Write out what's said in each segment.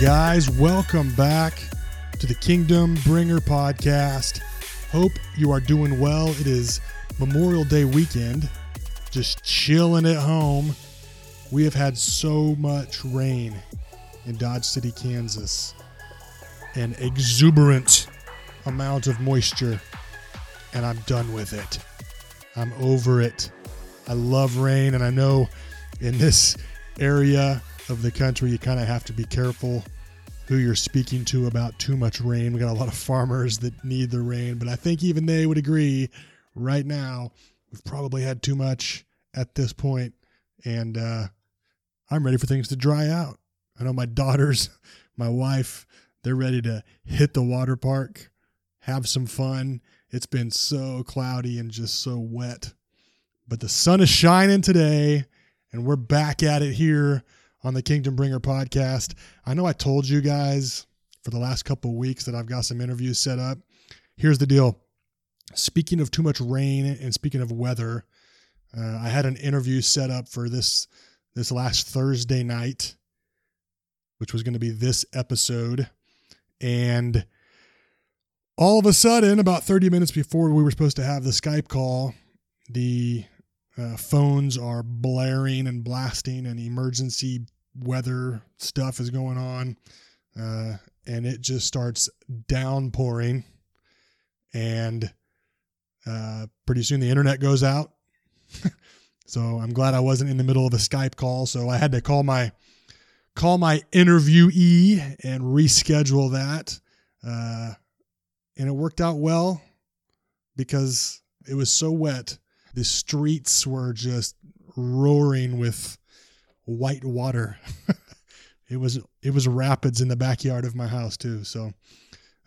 guys, welcome back to the Kingdom Bringer podcast. Hope you are doing well. It is Memorial Day weekend, just chilling at home. We have had so much rain in Dodge City, Kansas, an exuberant amount of moisture, and I'm done with it. I'm over it. I love rain, and I know in this area of the country, you kind of have to be careful who you're speaking to about too much rain. We got a lot of farmers that need the rain, but I think even they would agree right now we've probably had too much at this point, and uh, I'm ready for things to dry out. I know my daughters, my wife, they're ready to hit the water park, have some fun. It's been so cloudy and just so wet, but the sun is shining today, and we're back at it here on the Kingdom Bringer podcast. I know I told you guys for the last couple weeks that I've got some interviews set up. Here's the deal. Speaking of too much rain and speaking of weather, uh, I had an interview set up for this this last Thursday night, which was going to be this episode, and all of a sudden, about 30 minutes before we were supposed to have the Skype call, the uh, phones are blaring and blasting, and emergency weather stuff is going on. Uh, and it just starts downpouring. And uh, pretty soon the internet goes out. so I'm glad I wasn't in the middle of a Skype call. So I had to call my call my interviewee and reschedule that. Uh, and it worked out well because it was so wet the streets were just roaring with white water. it was it was rapids in the backyard of my house too. So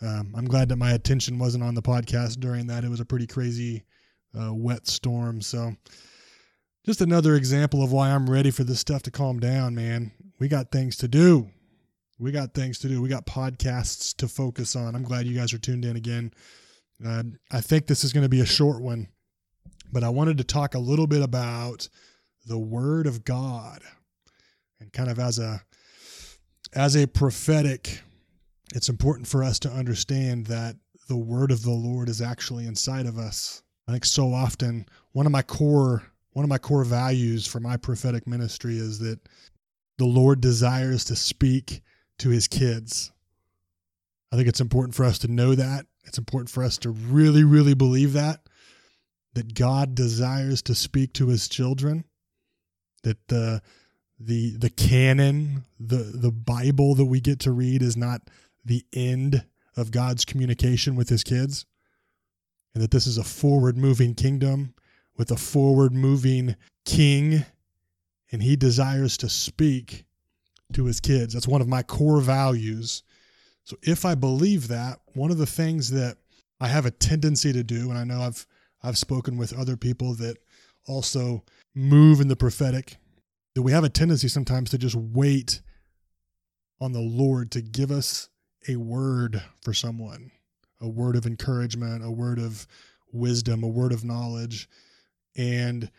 um, I'm glad that my attention wasn't on the podcast during that. It was a pretty crazy uh, wet storm. So just another example of why I'm ready for this stuff to calm down, man. We got things to do. We got things to do. We got podcasts to focus on. I'm glad you guys are tuned in again. Uh, I think this is going to be a short one but I wanted to talk a little bit about the word of God and kind of as a as a prophetic it's important for us to understand that the word of the Lord is actually inside of us. I think so often one of my core one of my core values for my prophetic ministry is that the Lord desires to speak to his kids. I think it's important for us to know that. It's important for us to really, really believe that that God desires to speak to his children, that the the the canon, the the Bible that we get to read is not the end of God's communication with his kids, and that this is a forward moving kingdom with a forward moving king, and he desires to speak to his kids. That's one of my core values. So if I believe that, one of the things that I have a tendency to do, and I know I've I've spoken with other people that also move in the prophetic, that we have a tendency sometimes to just wait on the Lord to give us a word for someone, a word of encouragement, a word of wisdom, a word of knowledge. And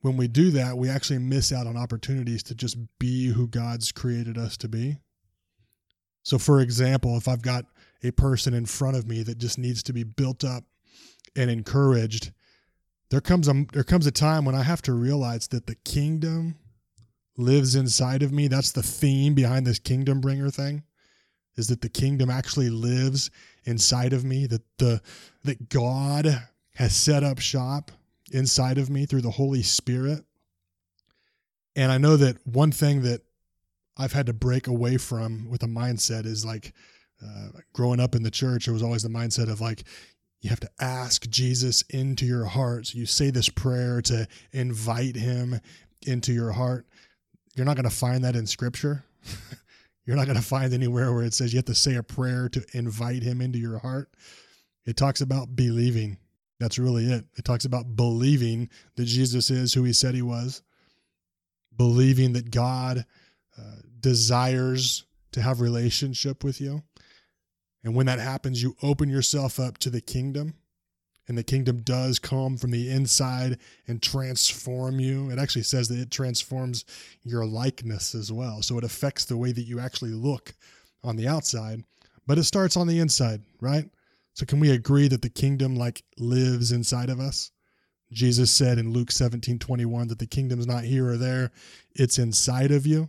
when we do that, we actually miss out on opportunities to just be who God's created us to be. So, for example, if I've got a person in front of me that just needs to be built up and encouraged, there comes a there comes a time when I have to realize that the kingdom lives inside of me. That's the theme behind this kingdom bringer thing. Is that the kingdom actually lives inside of me, that the that God has set up shop inside of me through the Holy Spirit. And I know that one thing that I've had to break away from with a mindset is like uh, growing up in the church, it was always the mindset of like, you have to ask Jesus into your heart. So you say this prayer to invite him into your heart. You're not going to find that in scripture. You're not going to find anywhere where it says you have to say a prayer to invite him into your heart. It talks about believing. That's really it. It talks about believing that Jesus is who he said he was, believing that God uh, desires to have relationship with you. And when that happens, you open yourself up to the kingdom and the kingdom does come from the inside and transform you. It actually says that it transforms your likeness as well. So it affects the way that you actually look on the outside, but it starts on the inside, right? So can we agree that the kingdom like lives inside of us? Jesus said in Luke 17 21 that the kingdom's not here or there, it's inside of you.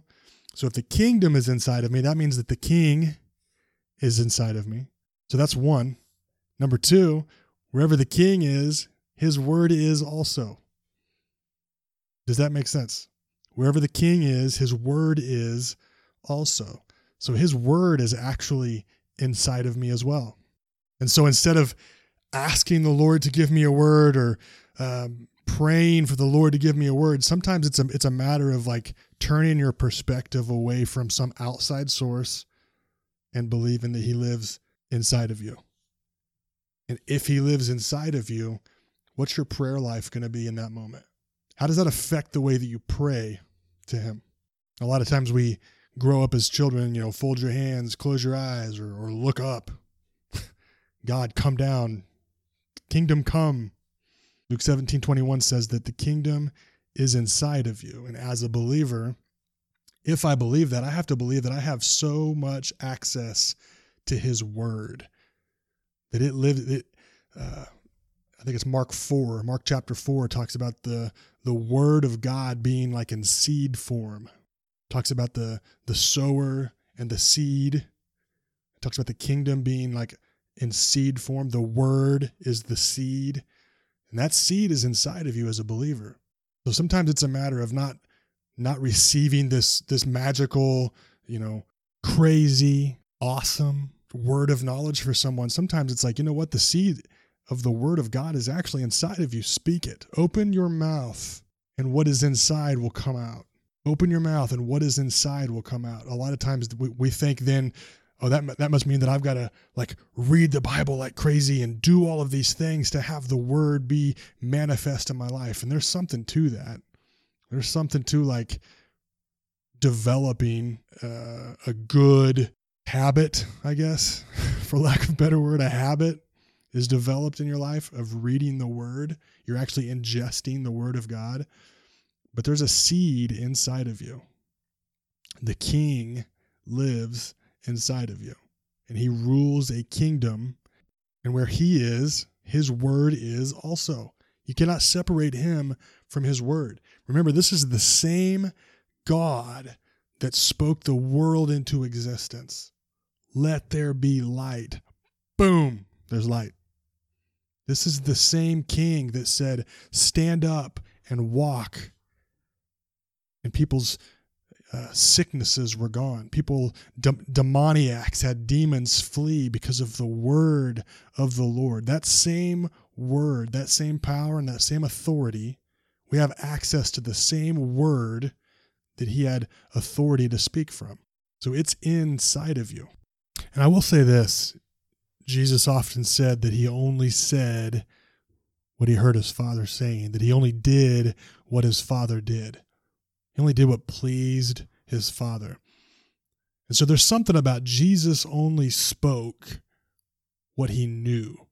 So if the kingdom is inside of me, that means that the king is inside of me. So that's one. Number two, Wherever the king is, his word is also. Does that make sense? Wherever the king is, his word is also. So his word is actually inside of me as well. And so instead of asking the Lord to give me a word or um, praying for the Lord to give me a word, sometimes it's a it's a matter of like turning your perspective away from some outside source and believing that He lives inside of you. And if he lives inside of you, what's your prayer life going to be in that moment? How does that affect the way that you pray to him? A lot of times we grow up as children, you know, fold your hands, close your eyes, or, or look up. God, come down. Kingdom come. Luke 17 21 says that the kingdom is inside of you. And as a believer, if I believe that, I have to believe that I have so much access to his word that it lived it uh, I think it's Mark 4 Mark chapter 4 talks about the the word of God being like in seed form. Talks about the the sower and the seed. It talks about the kingdom being like in seed form. The word is the seed. And that seed is inside of you as a believer. So sometimes it's a matter of not not receiving this this magical you know crazy awesome word of knowledge for someone, sometimes it's like, you know what? The seed of the word of God is actually inside of you. Speak it. Open your mouth, and what is inside will come out. Open your mouth, and what is inside will come out. A lot of times we, we think then, oh, that, that must mean that I've got to like read the Bible like crazy and do all of these things to have the word be manifest in my life. And there's something to that. There's something to like developing uh, a good habit, I guess, for lack of a better word, a habit is developed in your life of reading the word. You're actually ingesting the word of God. But there's a seed inside of you. The king lives inside of you, and he rules a kingdom. And where he is, his word is also. You cannot separate him from his word. Remember, this is the same God that spoke the world into existence let there be light. Boom, there's light. This is the same king that said, stand up and walk. And people's uh, sicknesses were gone. People, de- demoniacs had demons flee because of the word of the Lord. That same word, that same power, and that same authority, we have access to the same word that he had authority to speak from. So it's inside of you. And I will say this Jesus often said that he only said what he heard his father saying, that he only did what his father did. He only did what pleased his father. And so there's something about Jesus only spoke what he knew.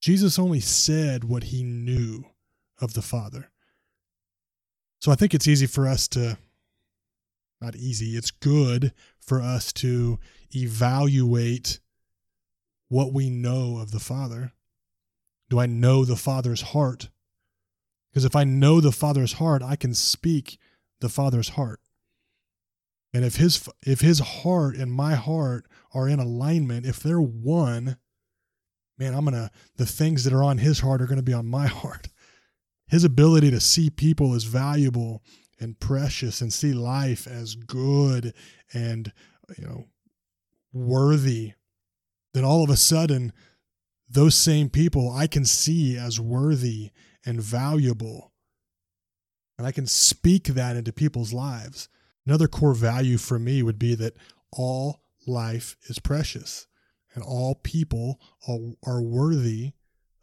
Jesus only said what he knew of the Father. So I think it's easy for us to not easy, it's good for us to evaluate what we know of the Father. Do I know the Father's heart? Because if I know the Father's heart, I can speak the Father's heart. And if his if his heart and my heart are in alignment, if they're one, man, I'm gonna the things that are on his heart are gonna be on my heart. His ability to see people as valuable and precious and see life as good and you know worthy then all of a sudden those same people I can see as worthy and valuable. And I can speak that into people's lives. Another core value for me would be that all life is precious and all people are, are worthy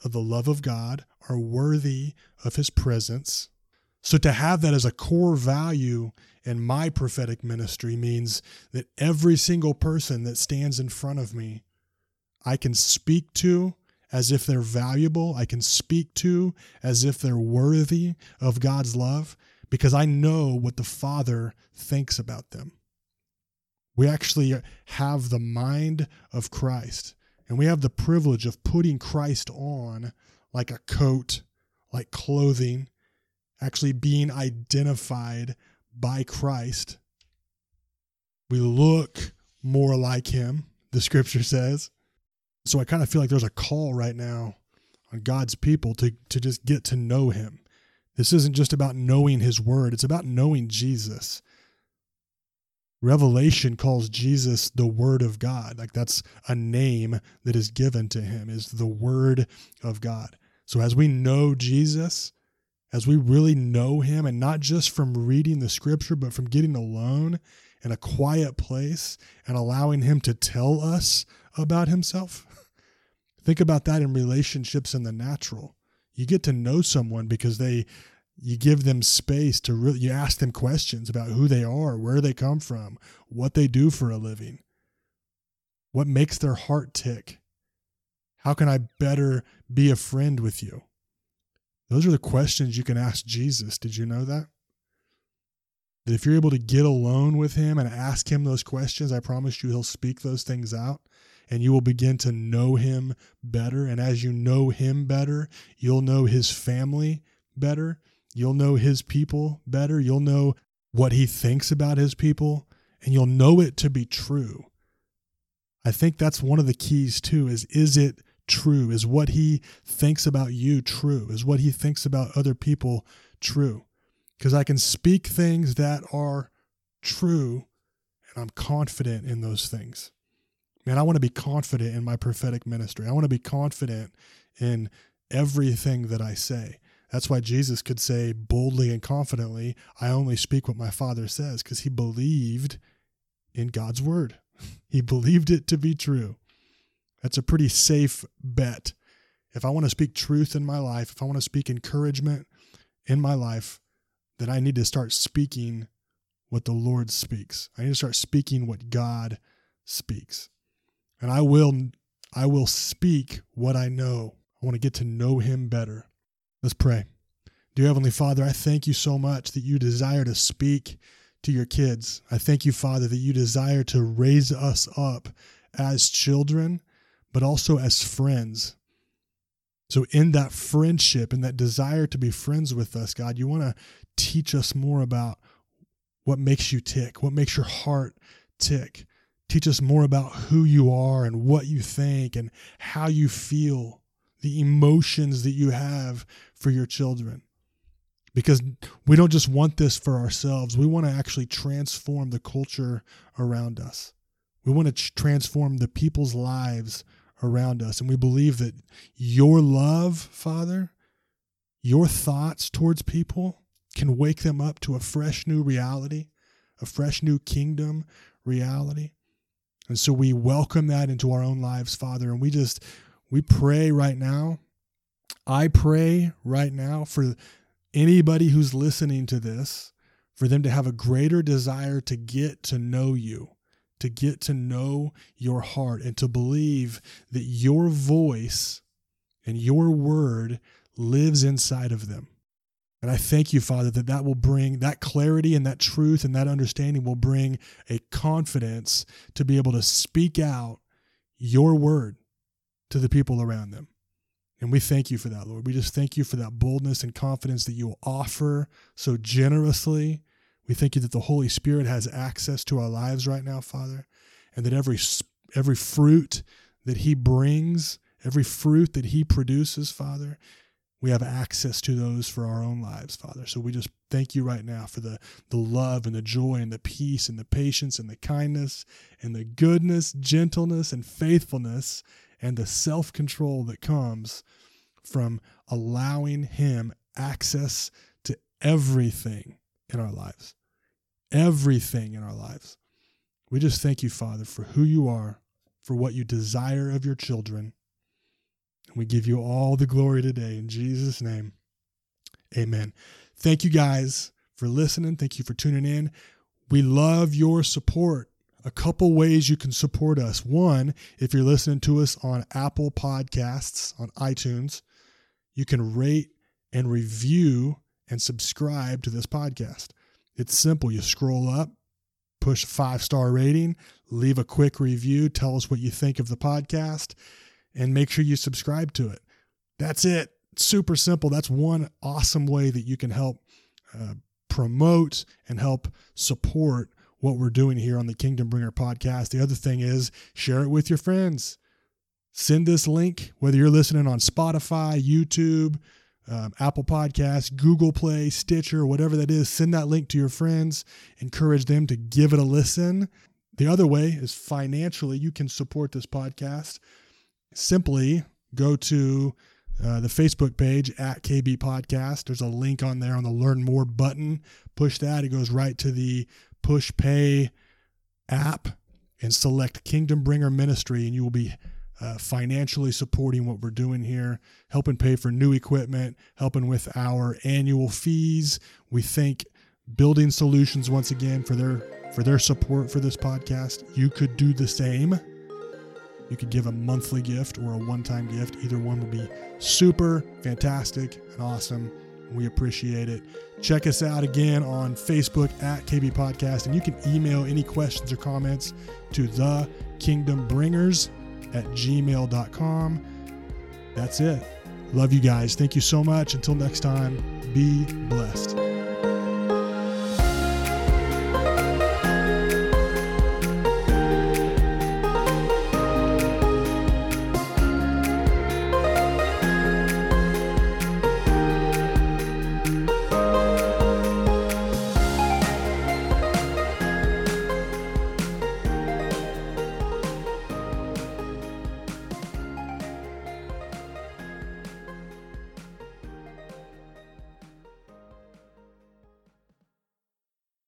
of the love of God, are worthy of his presence. So to have that as a core value in my prophetic ministry means that every single person that stands in front of me, I can speak to as if they're valuable. I can speak to as if they're worthy of God's love because I know what the Father thinks about them. We actually have the mind of Christ, and we have the privilege of putting Christ on like a coat, like clothing, actually being identified by Christ. We look more like him, the scripture says. So I kind of feel like there's a call right now on God's people to, to just get to know him. This isn't just about knowing his word, it's about knowing Jesus. Revelation calls Jesus the Word of God. Like that's a name that is given to him, is the Word of God. So as we know Jesus, as we really know him, and not just from reading the scripture, but from getting alone in a quiet place and allowing him to tell us about himself. Think about that in relationships in the natural. You get to know someone because they you give them space to really you ask them questions about who they are where they come from what they do for a living. What makes their heart tick? How can i better be a friend with you? Those are the questions you can ask jesus. Did you know that? That if you're able to get alone with him and ask him those questions i promise you he'll speak those things out and you will begin to know him better. And as you know him better you'll know his family better You'll know his people better. You'll know what he thinks about his people, and you'll know it to be true. I think that's one of the keys too is is it true? Is what he thinks about you true? Is what he thinks about other people true? Because I can speak things that are true and I'm confident in those things. Man, I want to be confident in my prophetic ministry. I want to be confident in everything that I say. That's why Jesus could say boldly and confidently, I only speak what my Father says, because he believed in God's word. He believed it to be true. That's a pretty safe bet. If I want to speak truth in my life, if I want to speak encouragement in my life, then I need to start speaking what the Lord speaks. I need to start speaking what God speaks. And I will I will speak what I know. I want to get to know him better. Let's pray. Dear Heavenly Father, I thank you so much that you desire to speak to your kids. I thank you, Father, that you desire to raise us up as children, but also as friends. So, in that friendship and that desire to be friends with us, God, you want to teach us more about what makes you tick, what makes your heart tick. Teach us more about who you are and what you think and how you feel the emotions that you have for your children. Because we don't just want this for ourselves, we want to actually transform the culture around us. We want to transform the people's lives around us. And we believe that your love, Father, your thoughts towards people can wake them up to a fresh new reality, a fresh new kingdom reality. And so we welcome that into our own lives, Father. And we just, we pray right now. I pray right now for anybody who's listening to this, for them to have a greater desire to get to know you, to get to know your heart, and to believe that your voice and your word lives inside of them. And I thank you, Father, that that will bring that clarity and that truth and that understanding will bring a confidence to be able to speak out your word to the people around them. And we thank you for that, Lord. We just thank you for that boldness and confidence that you offer so generously. We thank you that the Holy Spirit has access to our lives right now, Father, and that every every fruit that he brings, every fruit that he produces, Father, we have access to those for our own lives, Father. So we just thank you right now for the, the love and the joy and the peace and the patience and the kindness and the goodness, gentleness, and faithfulness and the self control that comes from allowing Him access to everything in our lives. everything in our lives. We just thank you, Father, for who you are, for what you desire of your children. We give you all the glory today in Jesus' name. Amen. Thank you guys for listening. Thank you for tuning in. We love your support. A couple ways you can support us. One, if you're listening to us on Apple Podcasts, on iTunes, you can rate and review and subscribe to this podcast. It's simple. You scroll up, push five star rating, leave a quick review, tell us what you think of the podcast, and make sure you subscribe to it. That's it. Super simple. That's one awesome way that you can help uh, promote and help support what we're doing here on the Kingdom Bringer podcast. The other thing is share it with your friends. Send this link, whether you're listening on Spotify, YouTube, um, Apple Podcasts, Google Play, Stitcher, whatever that is, send that link to your friends. Encourage them to give it a listen. The other way is financially, you can support this podcast. Simply go to uh, the Facebook page at KB Podcast. There's a link on there on the Learn More button. Push that, it goes right to the Pushpay app and select Kingdom Bringer Ministry, and you will be uh, financially supporting what we're doing here, helping pay for new equipment, helping with our annual fees. We thank Building Solutions once again for their for their support for this podcast. You could do the same. You could give a monthly gift or a one-time gift. Either one would be super fantastic and awesome. We appreciate it. Check us out again on Facebook at KB Podcast, and you can email any questions or comments to the Kingdom Bringers at gmail.com. That's it. Love you guys. Thank you so much. Until next time, be blessed.